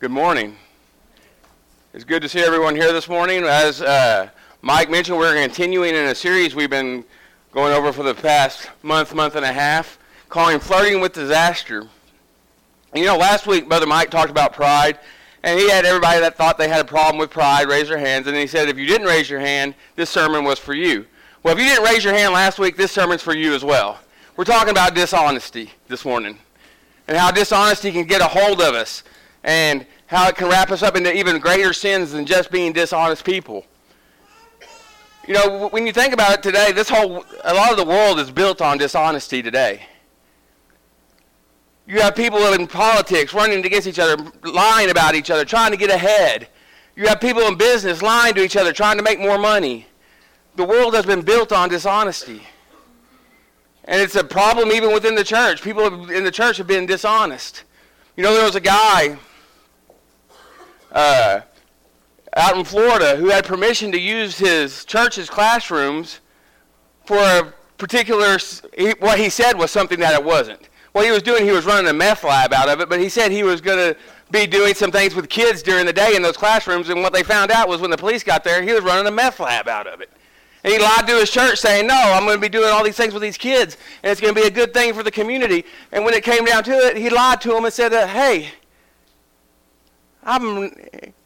Good morning. It's good to see everyone here this morning. As uh, Mike mentioned, we're continuing in a series we've been going over for the past month, month and a half, calling Flirting with Disaster. You know, last week, Brother Mike talked about pride, and he had everybody that thought they had a problem with pride raise their hands, and he said, if you didn't raise your hand, this sermon was for you. Well, if you didn't raise your hand last week, this sermon's for you as well. We're talking about dishonesty this morning, and how dishonesty can get a hold of us and how it can wrap us up into even greater sins than just being dishonest people. You know, when you think about it today, this whole, a lot of the world is built on dishonesty today. You have people in politics running against each other, lying about each other, trying to get ahead. You have people in business lying to each other, trying to make more money. The world has been built on dishonesty. And it's a problem even within the church. People in the church have been dishonest. You know, there was a guy uh, out in Florida who had permission to use his church's classrooms for a particular, what he said was something that it wasn't. What he was doing, he was running a meth lab out of it, but he said he was going to be doing some things with kids during the day in those classrooms, and what they found out was when the police got there, he was running a meth lab out of it. And he lied to his church saying, No, I'm going to be doing all these things with these kids, and it's going to be a good thing for the community. And when it came down to it, he lied to them and said, Hey, I'm,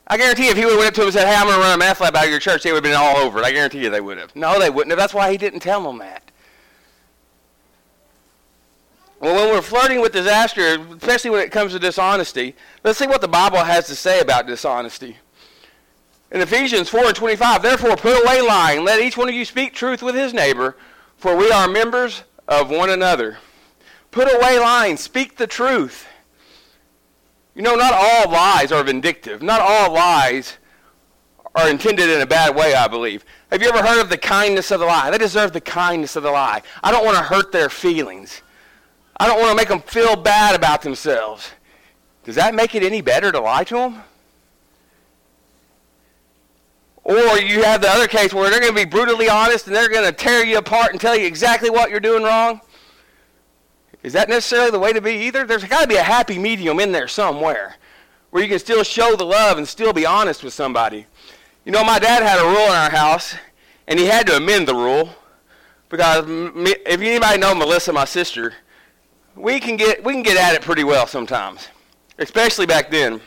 I guarantee if he would have went up to him and said, hey, I'm going to run a meth lab out of your church, they would have been all over it. I guarantee you they would have. No, they wouldn't have. That's why he didn't tell them that. Well, when we're flirting with disaster, especially when it comes to dishonesty, let's see what the Bible has to say about dishonesty. In Ephesians 4 and 25, therefore put away lying. Let each one of you speak truth with his neighbor, for we are members of one another. Put away lying. Speak the truth. You know, not all lies are vindictive. Not all lies are intended in a bad way, I believe. Have you ever heard of the kindness of the lie? They deserve the kindness of the lie. I don't want to hurt their feelings. I don't want to make them feel bad about themselves. Does that make it any better to lie to them? Or you have the other case where they're going to be brutally honest and they're going to tear you apart and tell you exactly what you're doing wrong. Is that necessarily the way to be either? There's got to be a happy medium in there somewhere where you can still show the love and still be honest with somebody. You know, my dad had a rule in our house, and he had to amend the rule because if anybody know Melissa, my sister, we can get we can get at it pretty well sometimes, especially back then.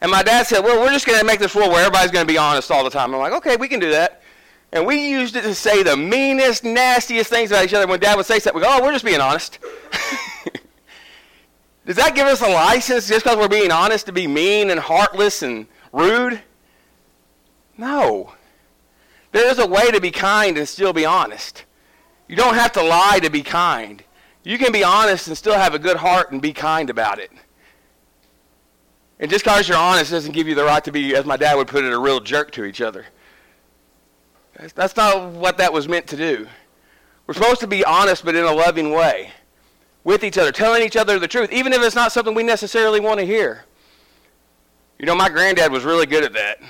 And my dad said, "Well, we're just going to make this rule where everybody's going to be honest all the time." I'm like, "Okay, we can do that." And we used it to say the meanest, nastiest things about each other. When Dad would say something, we go, oh, we're just being honest. Does that give us a license just because we're being honest to be mean and heartless and rude? No. There is a way to be kind and still be honest. You don't have to lie to be kind. You can be honest and still have a good heart and be kind about it. And just because you're honest doesn't give you the right to be, as my dad would put it, a real jerk to each other. That's not what that was meant to do. We're supposed to be honest, but in a loving way with each other, telling each other the truth, even if it's not something we necessarily want to hear. You know, my granddad was really good at that.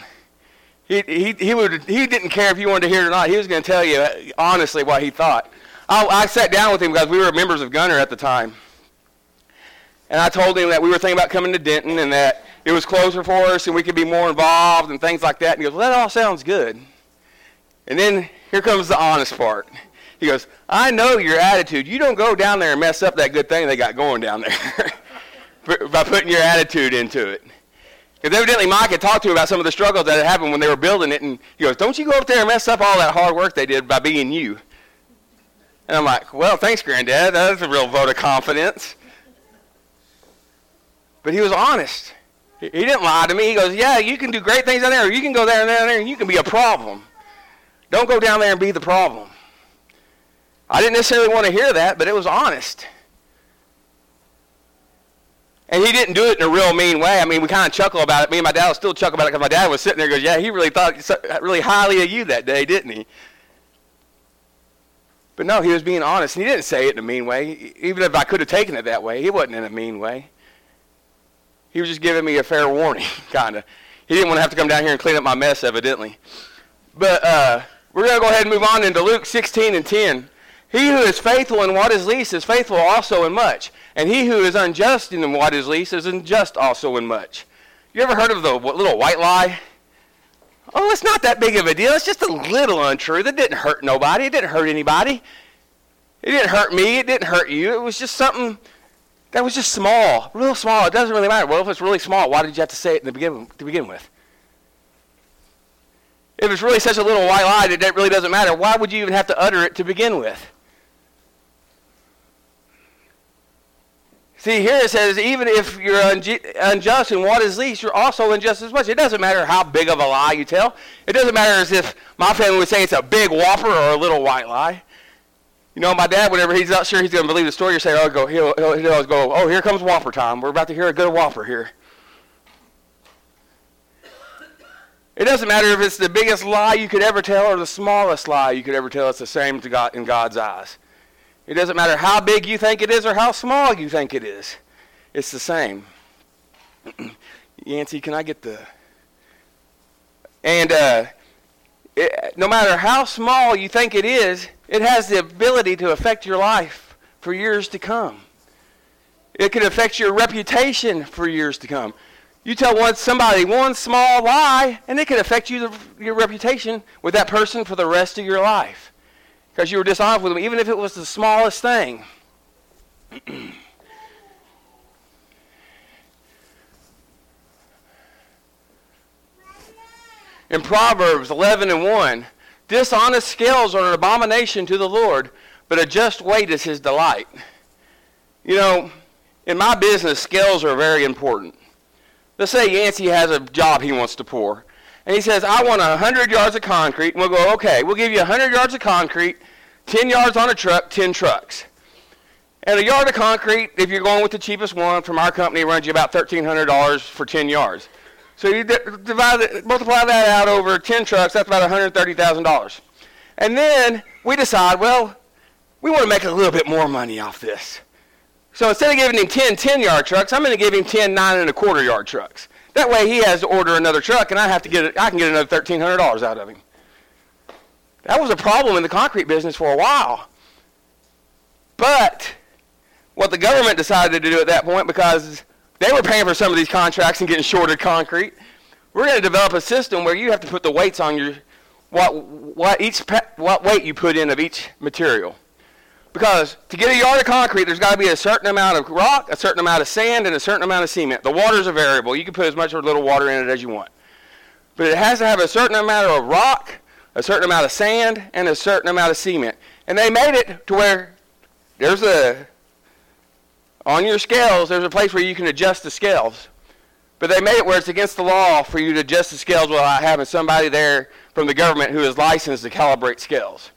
He, he, he, would, he didn't care if you wanted to hear it or not. He was going to tell you uh, honestly what he thought. I, I sat down with him because we were members of Gunner at the time. And I told him that we were thinking about coming to Denton and that it was closer for us and we could be more involved and things like that. And he goes, well, that all sounds good. And then here comes the honest part. He goes, I know your attitude. You don't go down there and mess up that good thing they got going down there by putting your attitude into it. Because evidently Mike had talked to him about some of the struggles that had happened when they were building it, and he goes, Don't you go up there and mess up all that hard work they did by being you. And I'm like, Well, thanks, Granddad. That's a real vote of confidence. But he was honest. He didn't lie to me. He goes, Yeah, you can do great things down there, or you can go there and there and there, and you can be a problem. Don't go down there and be the problem. I didn't necessarily want to hear that, but it was honest. And he didn't do it in a real mean way. I mean, we kind of chuckle about it. Me and my dad will still chuckle about it because my dad was sitting there goes, yeah, he really thought really highly of you that day, didn't he? But no, he was being honest. And he didn't say it in a mean way. Even if I could have taken it that way, he wasn't in a mean way. He was just giving me a fair warning, kind of. He didn't want to have to come down here and clean up my mess, evidently. But uh, we're going to go ahead and move on into Luke 16 and 10. He who is faithful in what is least is faithful also in much. And he who is unjust in what is least is unjust also in much. You ever heard of the little white lie? Oh, it's not that big of a deal. It's just a little untrue. That didn't hurt nobody. It didn't hurt anybody. It didn't hurt me. It didn't hurt you. It was just something that was just small, real small. It doesn't really matter. Well, if it's really small, why did you have to say it in the begin, to begin with? If it's really such a little white lie that it really doesn't matter, why would you even have to utter it to begin with? See, here it says, even if you're unjust in what is least, you're also unjust as much. It doesn't matter how big of a lie you tell. It doesn't matter as if my family would say it's a big whopper or a little white lie. You know, my dad, whenever he's not sure he's going to believe the story, you say, oh, go, he'll, he'll, he'll always go, oh, here comes whopper time. We're about to hear a good whopper here. It doesn't matter if it's the biggest lie you could ever tell or the smallest lie you could ever tell. It's the same to God, in God's eyes. It doesn't matter how big you think it is or how small you think it is. It's the same. Yancy, can I get the. And uh, it, no matter how small you think it is, it has the ability to affect your life for years to come. It can affect your reputation for years to come. You tell one somebody one small lie, and it can affect you, your reputation with that person for the rest of your life because you were dishonest with them, even if it was the smallest thing. In Proverbs 11 and 1, dishonest scales are an abomination to the Lord, but a just weight is his delight. You know, in my business, scales are very important. Let's say Yancey has a job he wants to pour. And he says, I want 100 yards of concrete. And we'll go, okay, we'll give you 100 yards of concrete, 10 yards on a truck, 10 trucks. And a yard of concrete, if you're going with the cheapest one from our company, runs you about $1,300 for 10 yards. So you divide it, multiply that out over 10 trucks, that's about $130,000. And then we decide, well, we want to make a little bit more money off this. So instead of giving him 10 10 yard trucks, I'm going to give him 10 9 and a quarter yard trucks. That way he has to order another truck and I have to get I can get another $1,300 out of him. That was a problem in the concrete business for a while. But what the government decided to do at that point, because they were paying for some of these contracts and getting shorted concrete, we're going to develop a system where you have to put the weights on your what what each what weight you put in of each material. Because to get a yard of concrete, there's got to be a certain amount of rock, a certain amount of sand, and a certain amount of cement. The water's a variable. You can put as much or little water in it as you want. But it has to have a certain amount of rock, a certain amount of sand, and a certain amount of cement. And they made it to where there's a, on your scales, there's a place where you can adjust the scales. But they made it where it's against the law for you to adjust the scales without having somebody there from the government who is licensed to calibrate scales.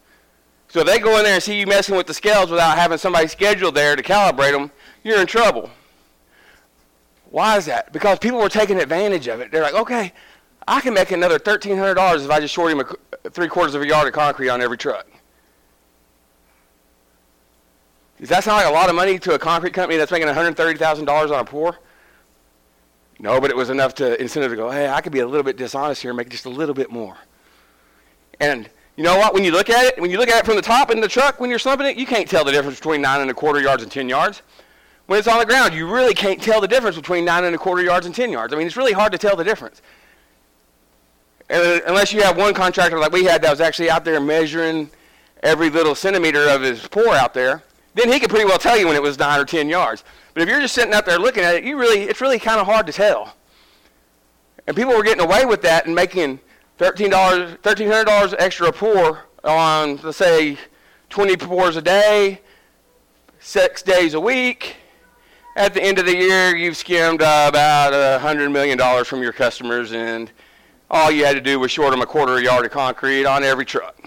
So if they go in there and see you messing with the scales without having somebody scheduled there to calibrate them, you're in trouble. Why is that? Because people were taking advantage of it. They're like, okay, I can make another $1,300 if I just short him a, three quarters of a yard of concrete on every truck. Does that sound like a lot of money to a concrete company that's making $130,000 on a pour? No, but it was enough to incentive to go, hey, I could be a little bit dishonest here and make just a little bit more. And you know what? When you look at it, when you look at it from the top in the truck, when you're slumping it, you can't tell the difference between nine and a quarter yards and 10 yards. When it's on the ground, you really can't tell the difference between nine and a quarter yards and 10 yards. I mean, it's really hard to tell the difference. Uh, unless you have one contractor like we had that was actually out there measuring every little centimeter of his pour out there, then he could pretty well tell you when it was nine or 10 yards. But if you're just sitting out there looking at it, you really, it's really kind of hard to tell. And people were getting away with that and making $13, $1,300 extra pour on, let's say, 20 pours a day, six days a week. At the end of the year, you've skimmed uh, about $100 million from your customers, and all you had to do was short them a quarter yard of concrete on every truck.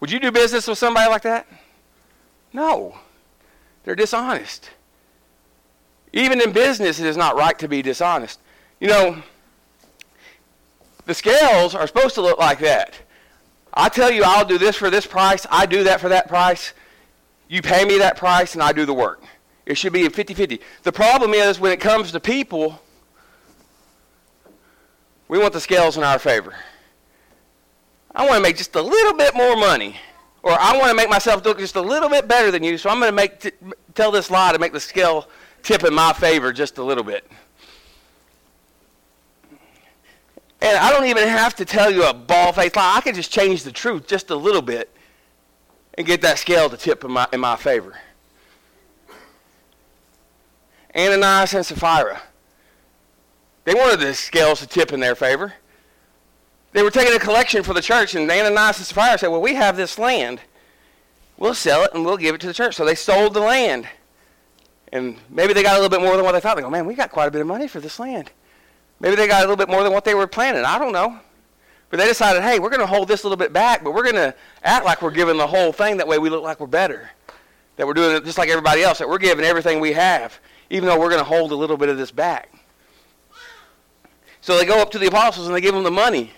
Would you do business with somebody like that? No. They're dishonest. Even in business, it is not right to be dishonest. You know, the scales are supposed to look like that. I tell you I'll do this for this price, I do that for that price. You pay me that price and I do the work. It should be a 50-50. The problem is when it comes to people, we want the scales in our favor. I want to make just a little bit more money Or I want to make myself look just a little bit better than you, so I'm going to make t- tell this lie to make the scale tip in my favor just a little bit. And I don't even have to tell you a ball faced lie. I can just change the truth just a little bit and get that scale to tip in my, in my favor. Ananias and Sapphira. They wanted the scales to tip in their favor. They were taking a collection for the church, and Ananias and Sapphira said, Well, we have this land. We'll sell it and we'll give it to the church. So they sold the land. And maybe they got a little bit more than what they thought. They go, Man, we got quite a bit of money for this land. Maybe they got a little bit more than what they were planning. I don't know. But they decided, hey, we're going to hold this a little bit back, but we're going to act like we're giving the whole thing. That way we look like we're better. That we're doing it just like everybody else, that we're giving everything we have, even though we're going to hold a little bit of this back. So they go up to the apostles and they give them the money.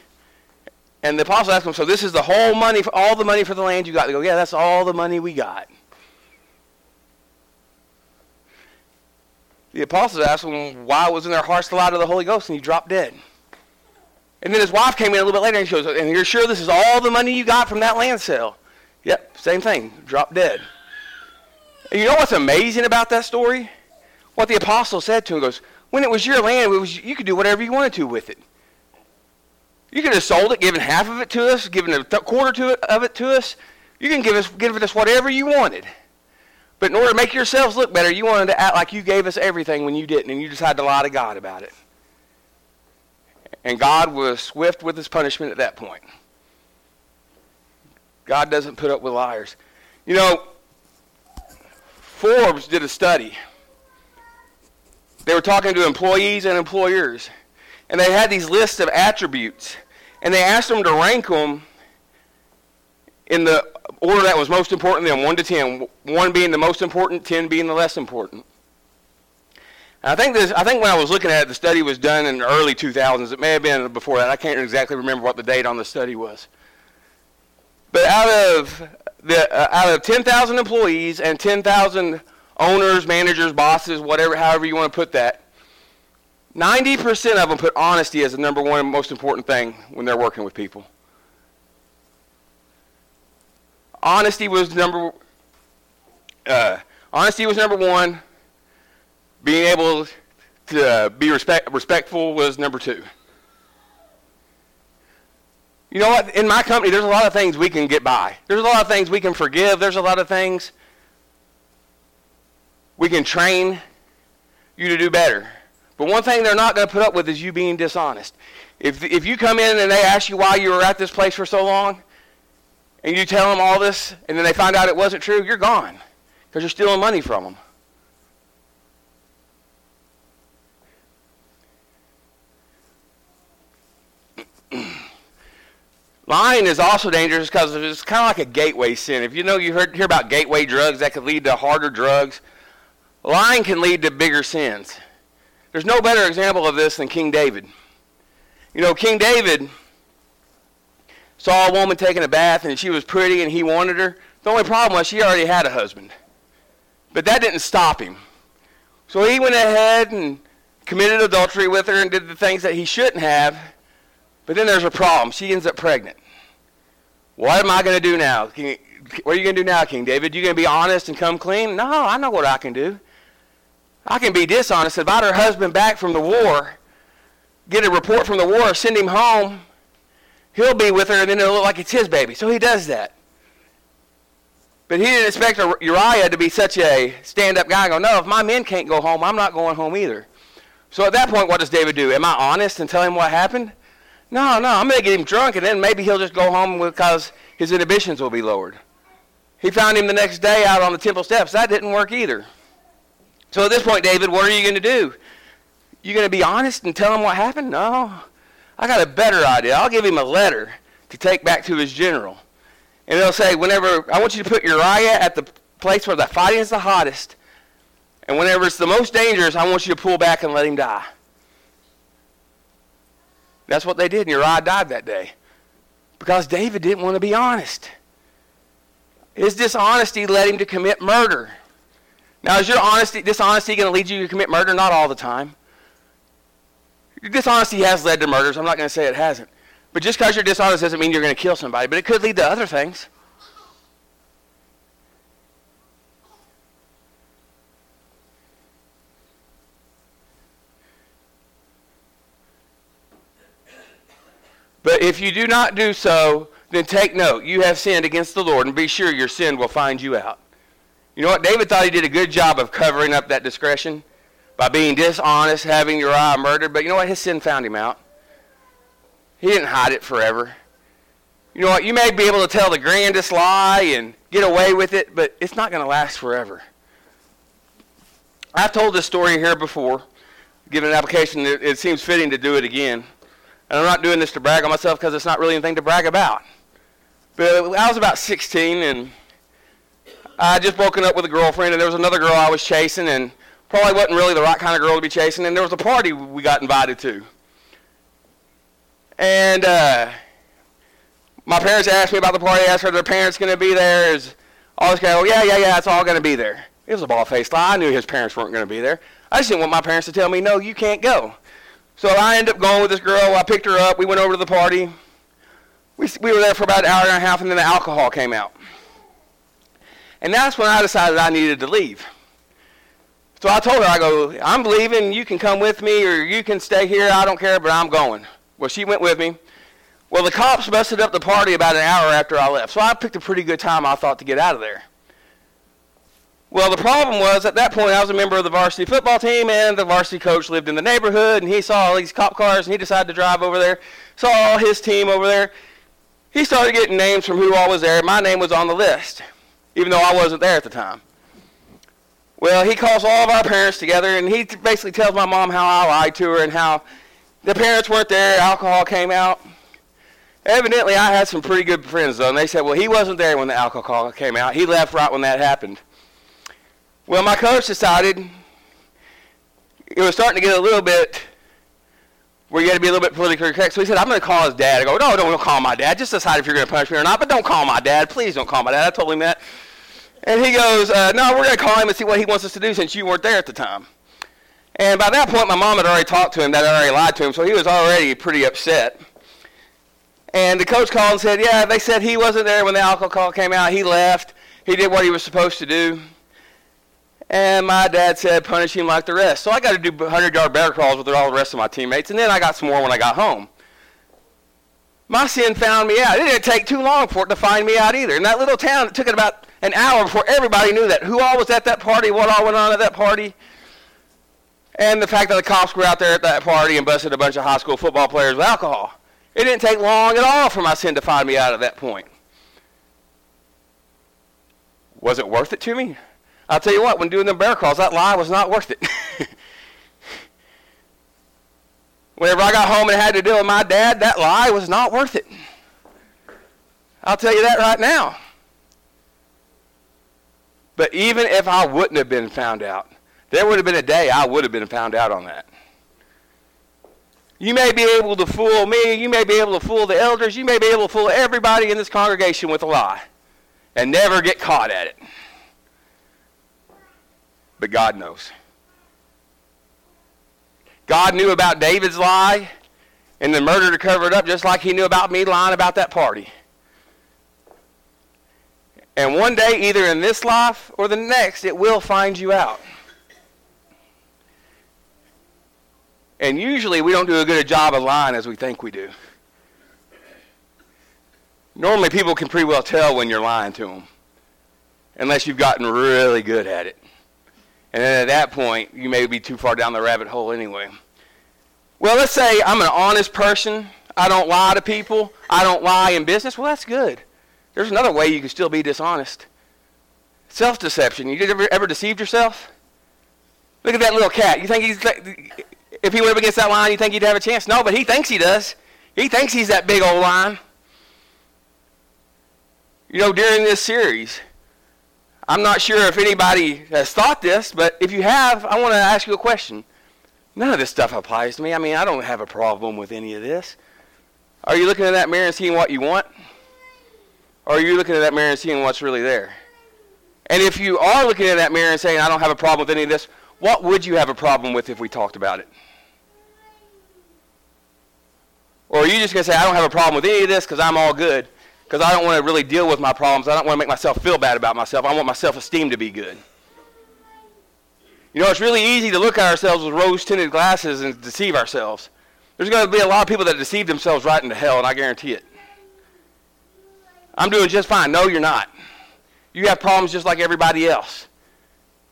And the apostles ask them, so this is the whole money, all the money for the land you got? They go, yeah, that's all the money we got. The apostles asked him, why was in their hearts the light of the Holy Ghost? And he dropped dead. And then his wife came in a little bit later and she goes, and you're sure this is all the money you got from that land sale? Yep, same thing, dropped dead. And you know what's amazing about that story? What the apostle said to him goes, when it was your land, was, you could do whatever you wanted to with it. You could have sold it, given half of it to us, given a quarter to it, of it to us. You can give us, give us whatever you wanted. But in order to make yourselves look better, you wanted to act like you gave us everything when you didn't, and you just had to lie to God about it. And God was swift with his punishment at that point. God doesn't put up with liars. You know, Forbes did a study. They were talking to employees and employers, and they had these lists of attributes, and they asked them to rank them in the order that was most important to them, 1 to 10, 1 being the most important, 10 being the less important. I think this. I think when I was looking at it, the study was done in the early 2000s. It may have been before that. I can't exactly remember what the date on the study was. But out of the uh, out of 10,000 employees and 10,000 owners, managers, bosses, whatever, however you want to put that, 90% of them put honesty as the number one most important thing when they're working with people. Honesty was number. Uh, honesty was number one. Being able to uh, be respect, respectful was number two. You know what? In my company, there's a lot of things we can get by. There's a lot of things we can forgive. There's a lot of things we can train you to do better. But one thing they're not going to put up with is you being dishonest. If, if you come in and they ask you why you were at this place for so long, and you tell them all this, and then they find out it wasn't true, you're gone because you're stealing money from them. Lying is also dangerous because it's kind of like a gateway sin. If you know you heard, hear about gateway drugs that could lead to harder drugs, lying can lead to bigger sins. There's no better example of this than King David. You know, King David saw a woman taking a bath and she was pretty and he wanted her. The only problem was she already had a husband. But that didn't stop him. So he went ahead and committed adultery with her and did the things that he shouldn't have. But then there's a problem. She ends up pregnant. What am I going to do now? What are you going to do now, King David? You going to be honest and come clean? No, I know what I can do. I can be dishonest, invite her husband back from the war, get a report from the war, send him home. He'll be with her, and then it'll look like it's his baby. So he does that. But he didn't expect Uriah to be such a stand-up guy. go, no, if my men can't go home, I'm not going home either. So at that point, what does David do? Am I honest and tell him what happened? No, no, I'm going to get him drunk, and then maybe he'll just go home because his inhibitions will be lowered. He found him the next day out on the temple steps. That didn't work either. So at this point, David, what are you going to do? You going to be honest and tell him what happened? No. I got a better idea. I'll give him a letter to take back to his general. And it'll say, whenever, I want you to put Uriah at the place where the fighting is the hottest. And whenever it's the most dangerous, I want you to pull back and let him die. That's what they did, and Uriah died that day. Because David didn't want to be honest. His dishonesty led him to commit murder. Now, is your honesty, dishonesty going to lead you to commit murder? Not all the time. Dishonesty has led to murders. I'm not going to say it hasn't. But just because you're dishonest doesn't mean you're going to kill somebody, but it could lead to other things. But if you do not do so, then take note you have sinned against the Lord, and be sure your sin will find you out. You know what? David thought he did a good job of covering up that discretion by being dishonest, having Uriah murdered. But you know what? His sin found him out. He didn't hide it forever. You know what? You may be able to tell the grandest lie and get away with it, but it's not going to last forever. I've told this story here before, given an application. It, seems fitting to do it again. And I'm not doing this to brag on myself because it's not really anything to brag about. But I was about 16 and I just broken up with a girlfriend, and there was another girl I was chasing, and probably wasn't really the right kind of girl to be chasing. And there was a party we got invited to. And uh, my parents asked me about the party. Asked her, their parents going to be there? Is all this guy, oh, yeah, yeah, yeah, it's all going to be there. It was a bald-faced lie. I knew his parents weren't going to be there. I just didn't want my parents to tell me, no, you can't go. So I ended up going with this girl. I picked her up. We went over to the party. We, we were there for about an hour and a half, and then the alcohol came out. And that's when I decided I needed to leave. So I told her, I go, I'm leaving. You can come with me, or you can stay here. I don't care, but I'm going. Well, she went with me. Well, the cops busted up the party about an hour after I left. So I picked a pretty good time, I thought, to get out of there. Well, the problem was at that point I was a member of the varsity football team, and the varsity coach lived in the neighborhood, and he saw all these cop cars, and he decided to drive over there. Saw his team over there. He started getting names from who all was there. My name was on the list, even though I wasn't there at the time. Well, he calls all of our parents together, and he basically tells my mom how I lied to her and how the parents weren't there, alcohol came out. Evidently, I had some pretty good friends, though, and they said, well, he wasn't there when the alcohol came out. He left right when that happened. Well, my coach decided it was starting to get a little bit where you had to be a little bit politically correct. So he said, I'm going to call his dad. I go, no, don't call my dad. Just decide if you're going to punish me or not, but don't call my dad. Please don't call my dad. I told him that. And he goes, uh, no, we're going to call him and see what he wants us to do since you weren't there at the time. And by that point, my mom had already talked to him, that had already lied to him, so he was already pretty upset. And the coach called and said, yeah, they said he wasn't there when the alcohol call came out. He left. He did what he was supposed to do. And my dad said, punish him like the rest. So I got to do 100 yard bear crawls with all the rest of my teammates. And then I got some more when I got home. My sin found me out. It didn't take too long for it to find me out either. In that little town, it took it about an hour before everybody knew that. Who all was at that party, what all went on at that party. And the fact that the cops were out there at that party and busted a bunch of high school football players with alcohol. It didn't take long at all for my sin to find me out at that point. Was it worth it to me? I'll tell you what, when doing the bear crawls, that lie was not worth it. Whenever I got home and had to deal with my dad, that lie was not worth it. I'll tell you that right now. But even if I wouldn't have been found out, there would have been a day I would have been found out on that. You may be able to fool me. You may be able to fool the elders. You may be able to fool everybody in this congregation with a lie and never get caught at it. But God knows. God knew about David's lie and the murder to cover it up just like he knew about me lying about that party. And one day, either in this life or the next, it will find you out. And usually we don't do a good job of lying as we think we do. Normally people can pretty well tell when you're lying to them, unless you've gotten really good at it. And then at that point, you may be too far down the rabbit hole anyway. Well, let's say I'm an honest person. I don't lie to people. I don't lie in business. Well, that's good. There's another way you can still be dishonest. Self-deception. You ever, ever deceived yourself? Look at that little cat. You think he's if he went up against that lion, you think he'd have a chance? No, but he thinks he does. He thinks he's that big old lion. You know, during this series, I'm not sure if anybody has thought this, but if you have, I want to ask you a question. None of this stuff applies to me. I mean, I don't have a problem with any of this. Are you looking in that mirror and seeing what you want? Or are you looking at that mirror and seeing what's really there? And if you are looking at that mirror and saying, I don't have a problem with any of this, what would you have a problem with if we talked about it? Or are you just going to say, I don't have a problem with any of this because I'm all good? Because I don't want to really deal with my problems. I don't want to make myself feel bad about myself. I want my self esteem to be good. You know, it's really easy to look at ourselves with rose tinted glasses and deceive ourselves. There's going to be a lot of people that deceive themselves right into hell, and I guarantee it. I'm doing just fine. No, you're not. You have problems just like everybody else.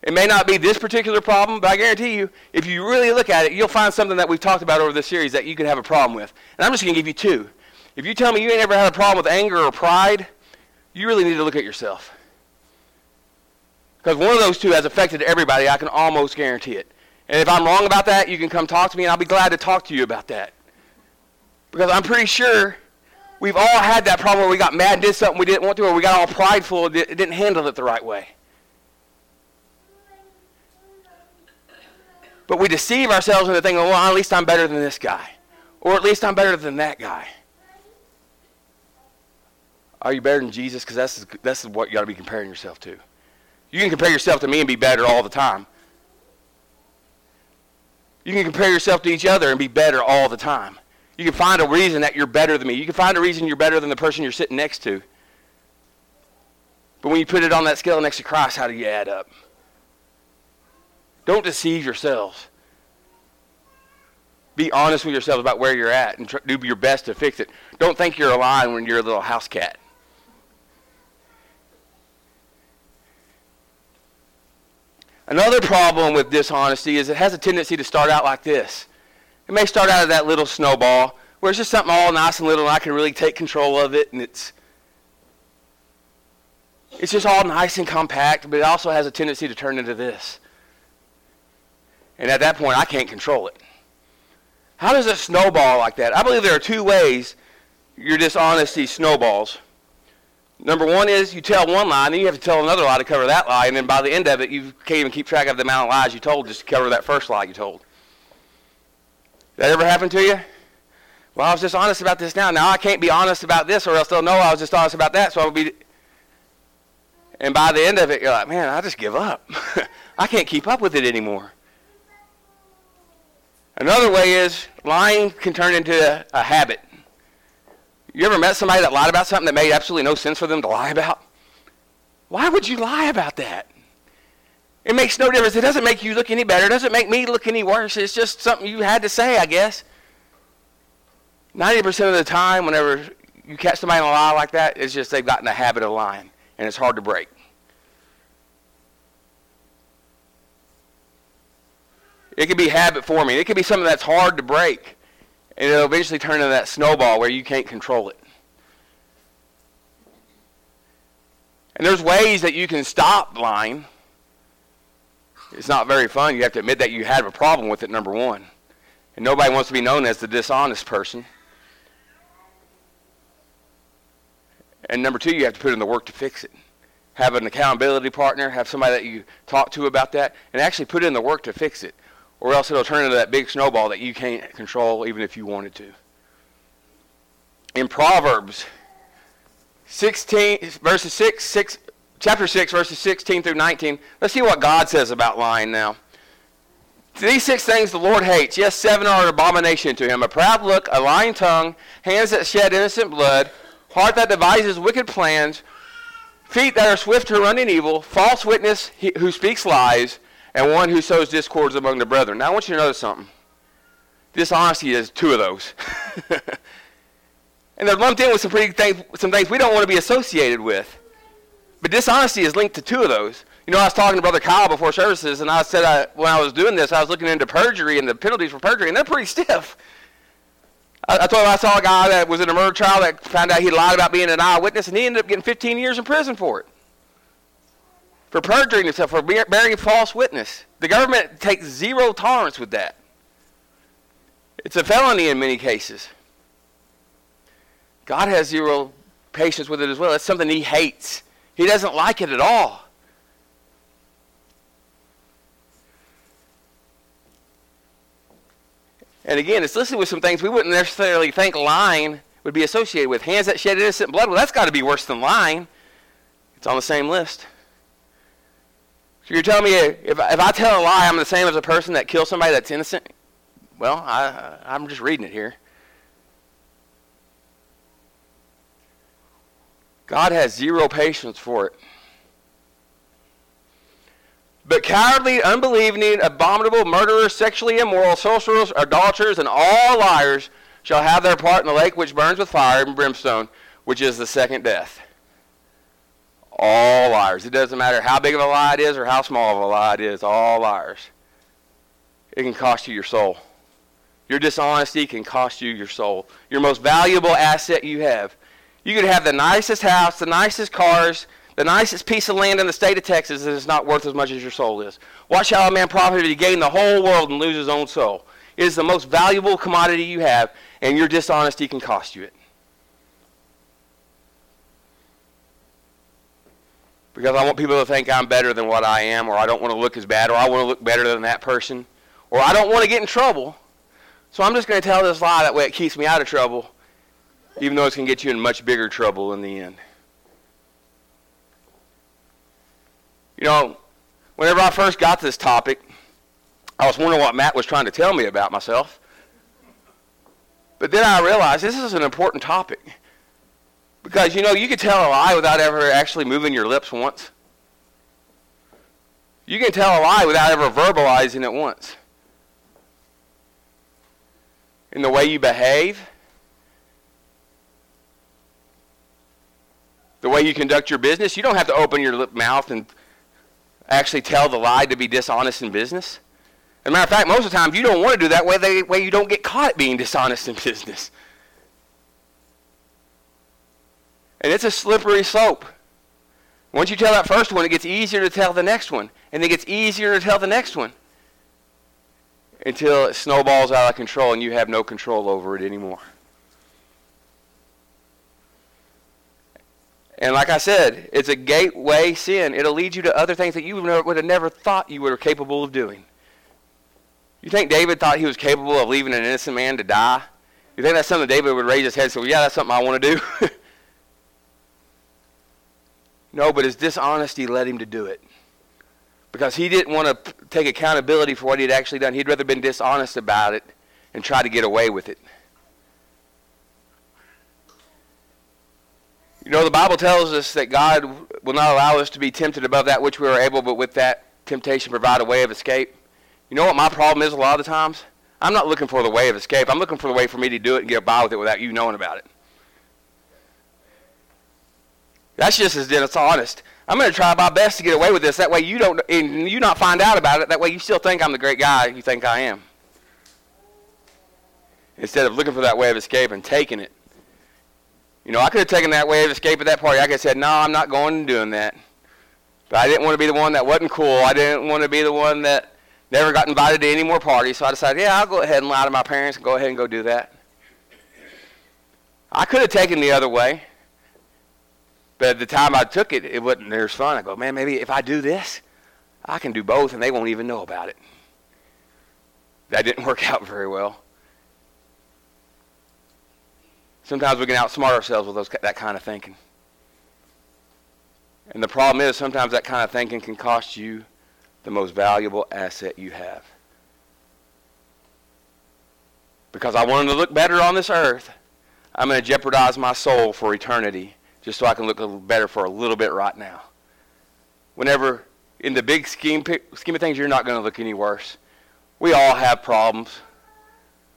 It may not be this particular problem, but I guarantee you, if you really look at it, you'll find something that we've talked about over this series that you could have a problem with. And I'm just going to give you two. If you tell me you ain't ever had a problem with anger or pride, you really need to look at yourself. Because one of those two has affected everybody, I can almost guarantee it. And if I'm wrong about that, you can come talk to me, and I'll be glad to talk to you about that. Because I'm pretty sure we've all had that problem where we got mad, did something we didn't want to, or we got all prideful, and didn't handle it the right way. But we deceive ourselves into thinking, well, at least I'm better than this guy. Or at least I'm better than that guy. Are you better than Jesus? Because that's, that's what you got to be comparing yourself to. You can compare yourself to me and be better all the time. You can compare yourself to each other and be better all the time. You can find a reason that you're better than me. You can find a reason you're better than the person you're sitting next to. But when you put it on that scale next to Christ, how do you add up? Don't deceive yourselves. Be honest with yourselves about where you're at and try, do your best to fix it. Don't think you're a lion when you're a little house cat. Another problem with dishonesty is it has a tendency to start out like this. It may start out as that little snowball where it's just something all nice and little and I can really take control of it and it's it's just all nice and compact, but it also has a tendency to turn into this. And at that point, I can't control it. How does it snowball like that? I believe there are two ways your dishonesty snowballs. Number one is you tell one lie, and then you have to tell another lie to cover that lie, and then by the end of it, you can't even keep track of the amount of lies you told just to cover that first lie you told. That ever happen to you? Well, I was just honest about this now. Now I can't be honest about this, or else they'll know I was just honest about that. So I'll be. And by the end of it, you're like, man, I just give up. I can't keep up with it anymore. Another way is lying can turn into a, a habit. You ever met somebody that lied about something that made absolutely no sense for them to lie about? Why would you lie about that? It makes no difference. It doesn't make you look any better. It doesn't make me look any worse. It's just something you had to say, I guess. 90% of the time, whenever you catch somebody in a lie like that, it's just they've gotten a habit of lying, and it's hard to break. It could be habit forming. It could be something that's hard to break. And it'll eventually turn into that snowball where you can't control it. And there's ways that you can stop lying. It's not very fun. You have to admit that you have a problem with it, number one. And nobody wants to be known as the dishonest person. And number two, you have to put in the work to fix it. Have an accountability partner, have somebody that you talk to about that, and actually put in the work to fix it or else it'll turn into that big snowball that you can't control even if you wanted to. In Proverbs 16 verses 6, 6 chapter 6 verses 16 through 19, let's see what God says about lying now. These six things the Lord hates. Yes, seven are an abomination to him. A proud look, a lying tongue, hands that shed innocent blood, heart that devises wicked plans, feet that are swift to run in evil, false witness who speaks lies, and one who sows discords among the brethren. Now, I want you to notice something. Dishonesty is two of those. and they're lumped in with some, pretty things, some things we don't want to be associated with. But dishonesty is linked to two of those. You know, I was talking to Brother Kyle before services, and I said I, when I was doing this, I was looking into perjury and the penalties for perjury, and they're pretty stiff. I, I told him I saw a guy that was in a murder trial that found out he lied about being an eyewitness, and he ended up getting 15 years in prison for it for perjuring himself, for bearing false witness. The government takes zero tolerance with that. It's a felony in many cases. God has zero patience with it as well. It's something he hates. He doesn't like it at all. And again, it's listed with some things we wouldn't necessarily think lying would be associated with. Hands that shed innocent blood, well, that's got to be worse than lying. It's on the same list. So you're telling me if, if I tell a lie, I'm the same as a person that kills somebody that's innocent? Well, I, I'm just reading it here. God has zero patience for it. But cowardly, unbelieving, abominable, murderers, sexually immoral, sorcerers, idolaters, and all liars shall have their part in the lake which burns with fire and brimstone, which is the second death. All liars. It doesn't matter how big of a lie it is or how small of a lie it is. All liars. It can cost you your soul. Your dishonesty can cost you your soul. Your most valuable asset you have. You could have the nicest house, the nicest cars, the nicest piece of land in the state of Texas, and it's not worth as much as your soul is. Watch how a man profited to gain the whole world and lose his own soul. It is the most valuable commodity you have, and your dishonesty can cost you it. Because I want people to think I'm better than what I am, or I don't want to look as bad, or I want to look better than that person, or I don't want to get in trouble. So I'm just going to tell this lie. That way it keeps me out of trouble, even though it's going to get you in much bigger trouble in the end. You know, whenever I first got this topic, I was wondering what Matt was trying to tell me about myself. But then I realized this is an important topic. Because, you know, you can tell a lie without ever actually moving your lips once. You can tell a lie without ever verbalizing it once. In the way you behave, the way you conduct your business, you don't have to open your lip mouth and actually tell the lie to be dishonest in business. As a matter of fact, most of the time you don't want to do that way, the way you don't get caught being dishonest in business. And it's a slippery slope. Once you tell that first one, it gets easier to tell the next one. And it gets easier to tell the next one. Until it snowballs out of control and you have no control over it anymore. And like I said, it's a gateway sin. It'll lead you to other things that you would have never thought you were capable of doing. You think David thought he was capable of leaving an innocent man to die? You think that's something David would raise his head and say, well, yeah, that's something I want to do? no, but his dishonesty led him to do it. Because he didn't want to take accountability for what he'd actually done. He'd rather been dishonest about it and try to get away with it. You know, the Bible tells us that God will not allow us to be tempted above that which we are able, but with that temptation provide a way of escape. You know what my problem is a lot of the times? I'm not looking for the way of escape. I'm looking for the way for me to do it and get by with it without you knowing about it. That's just as dishonest. I'm going to try my best to get away with this. That way you don't, and you not find out about it. That way you still think I'm the great guy you think I am. Instead of looking for that way of escape and taking it you know, I could have taken that way of escape at that party. I could have said, no, I'm not going and doing that. But I didn't want to be the one that wasn't cool. I didn't want to be the one that never got invited to any more parties. So I decided, yeah, I'll go ahead and lie to my parents and go ahead and go do that. I could have taken the other way. But at the time I took it, it wasn't near as fun. I go, man, maybe if I do this, I can do both and they won't even know about it. That didn't work out very well. Sometimes we can outsmart ourselves with those, that kind of thinking. And the problem is sometimes that kind of thinking can cost you the most valuable asset you have. Because I wanted to look better on this earth, I'm going to jeopardize my soul for eternity just so I can look better for a little bit right now. Whenever, in the big scheme, scheme of things, you're not going to look any worse. We all have problems.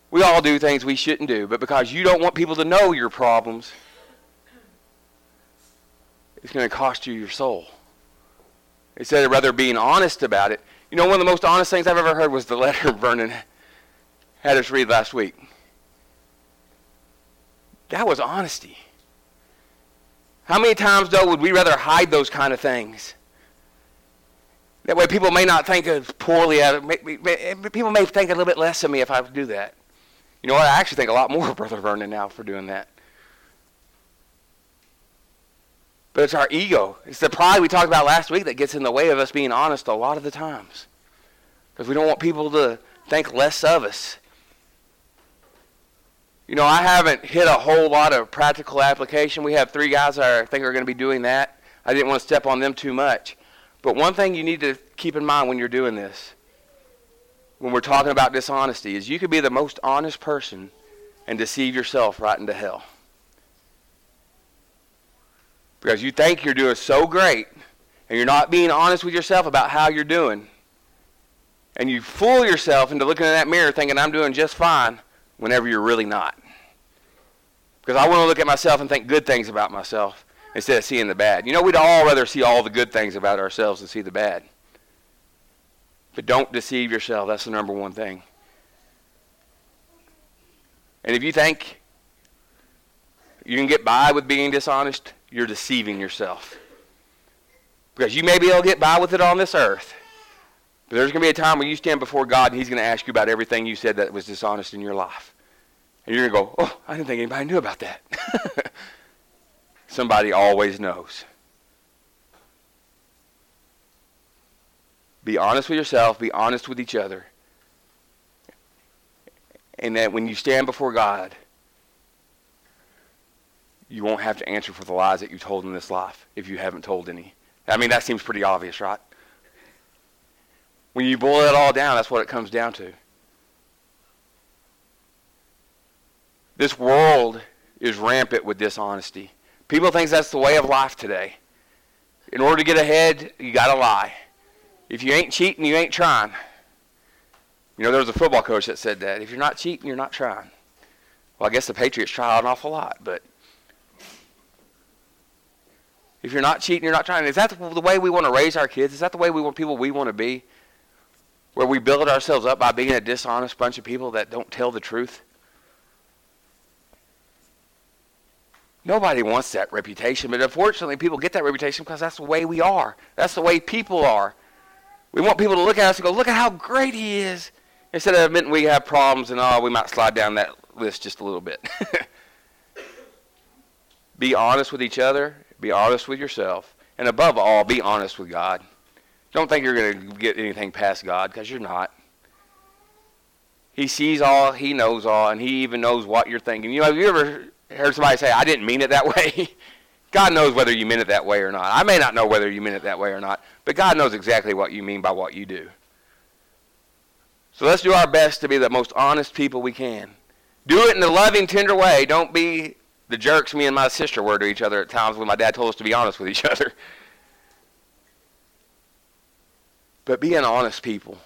We all do things we shouldn't do, but because you don't want people to know your problems, it's going to cost you your soul. Instead of rather being honest about it. You know, one of the most honest things I've ever heard was the letter Vernon had us read last week. That was honesty. How many times, though, would we rather hide those kind of things? That way people may not think as poorly of it. People may think a little bit less of me if I do that. You know what? I actually think a lot more of Brother Vernon now for doing that. But it's our ego. It's the pride we talked about last week that gets in the way of us being honest a lot of the times. Because we don't want people to think less of us. You know, I haven't hit a whole lot of practical application. We have three guys that I think are going to be doing that. I didn't want to step on them too much. But one thing you need to keep in mind when you're doing this when we're talking about dishonesty is you could be the most honest person and deceive yourself right into hell. Because you think you're doing so great, and you're not being honest with yourself about how you're doing, and you fool yourself into looking in that mirror thinking I'm doing just fine whenever you're really not. Because I want to look at myself and think good things about myself instead of seeing the bad. You know, we'd all rather see all the good things about ourselves than see the bad. But don't deceive yourself. That's the number one thing. And if you think you can get by with being dishonest, you're deceiving yourself. Because you may be able to get by with it on this earth. But there's going to be a time when you stand before God and He's going to ask you about everything you said that was dishonest in your life. And you're going to go, oh, I didn't think anybody knew about that. Somebody always knows. Be honest with yourself, be honest with each other. And that when you stand before God, you won't have to answer for the lies that you told in this life if you haven't told any. I mean, that seems pretty obvious, right? When you boil it all down, that's what it comes down to. This world is rampant with dishonesty. People think that's the way of life today. In order to get ahead, you got to lie. If you ain't cheating, you ain't trying. You know, there was a football coach that said that. If you're not cheating, you're not trying. Well, I guess the Patriots try an awful lot, but if you're not cheating, you're not trying. Is that the way we want to raise our kids? Is that the way we want people we want to be? Where we build ourselves up by being a dishonest bunch of people that don't tell the truth? Nobody wants that reputation, but unfortunately, people get that reputation because that's the way we are. That's the way people are. We want people to look at us and go, look at how great he is. Instead of admitting we have problems and, oh, we might slide down that list just a little bit. be honest with each other. Be honest with yourself. And above all, be honest with God. Don't think you're going to get anything past God because you're not. He sees all, He knows all, and He even knows what you're thinking. You know, have you ever heard somebody say, I didn't mean it that way? God knows whether you meant it that way or not. I may not know whether you meant it that way or not, but God knows exactly what you mean by what you do. So let's do our best to be the most honest people we can. Do it in a loving, tender way. Don't be the jerks me and my sister were to each other at times when my dad told us to be honest with each other. But be an honest people.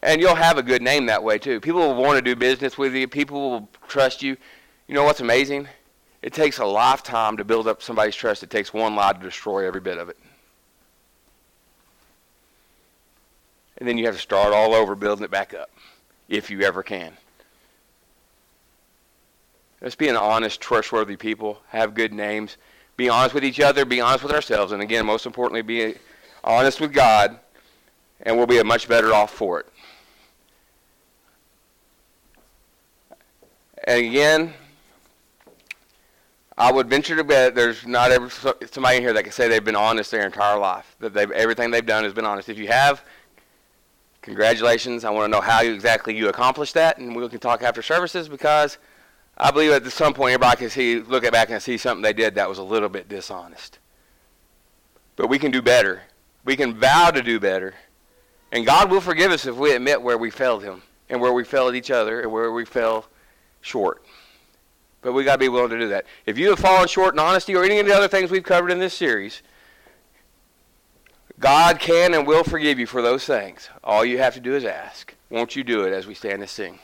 And you'll have a good name that way too. People will want to do business with you. People will trust you. You know what's amazing? It takes a lifetime to build up somebody's trust. It takes one lie to destroy every bit of it. And then you have to start all over building it back up, if you ever can. Let's be an honest, trustworthy people. Have good names. Be honest with each other. Be honest with ourselves. And again, most importantly, be honest with God. And we'll be much better off for it. And again, I would venture to bet there's not ever somebody in here that can say they've been honest their entire life. That they've everything they've done has been honest. If you have, congratulations. I want to know how you, exactly you accomplished that, and we can talk after services because I believe at some point everybody can see, look back and see something they did that was a little bit dishonest. But we can do better. We can vow to do better, and God will forgive us if we admit where we failed Him and where we failed each other and where we fell short. But we got to be willing to do that. If you have fallen short in honesty or any of the other things we've covered in this series, God can and will forgive you for those things. All you have to do is ask. Won't you do it as we stand to sing?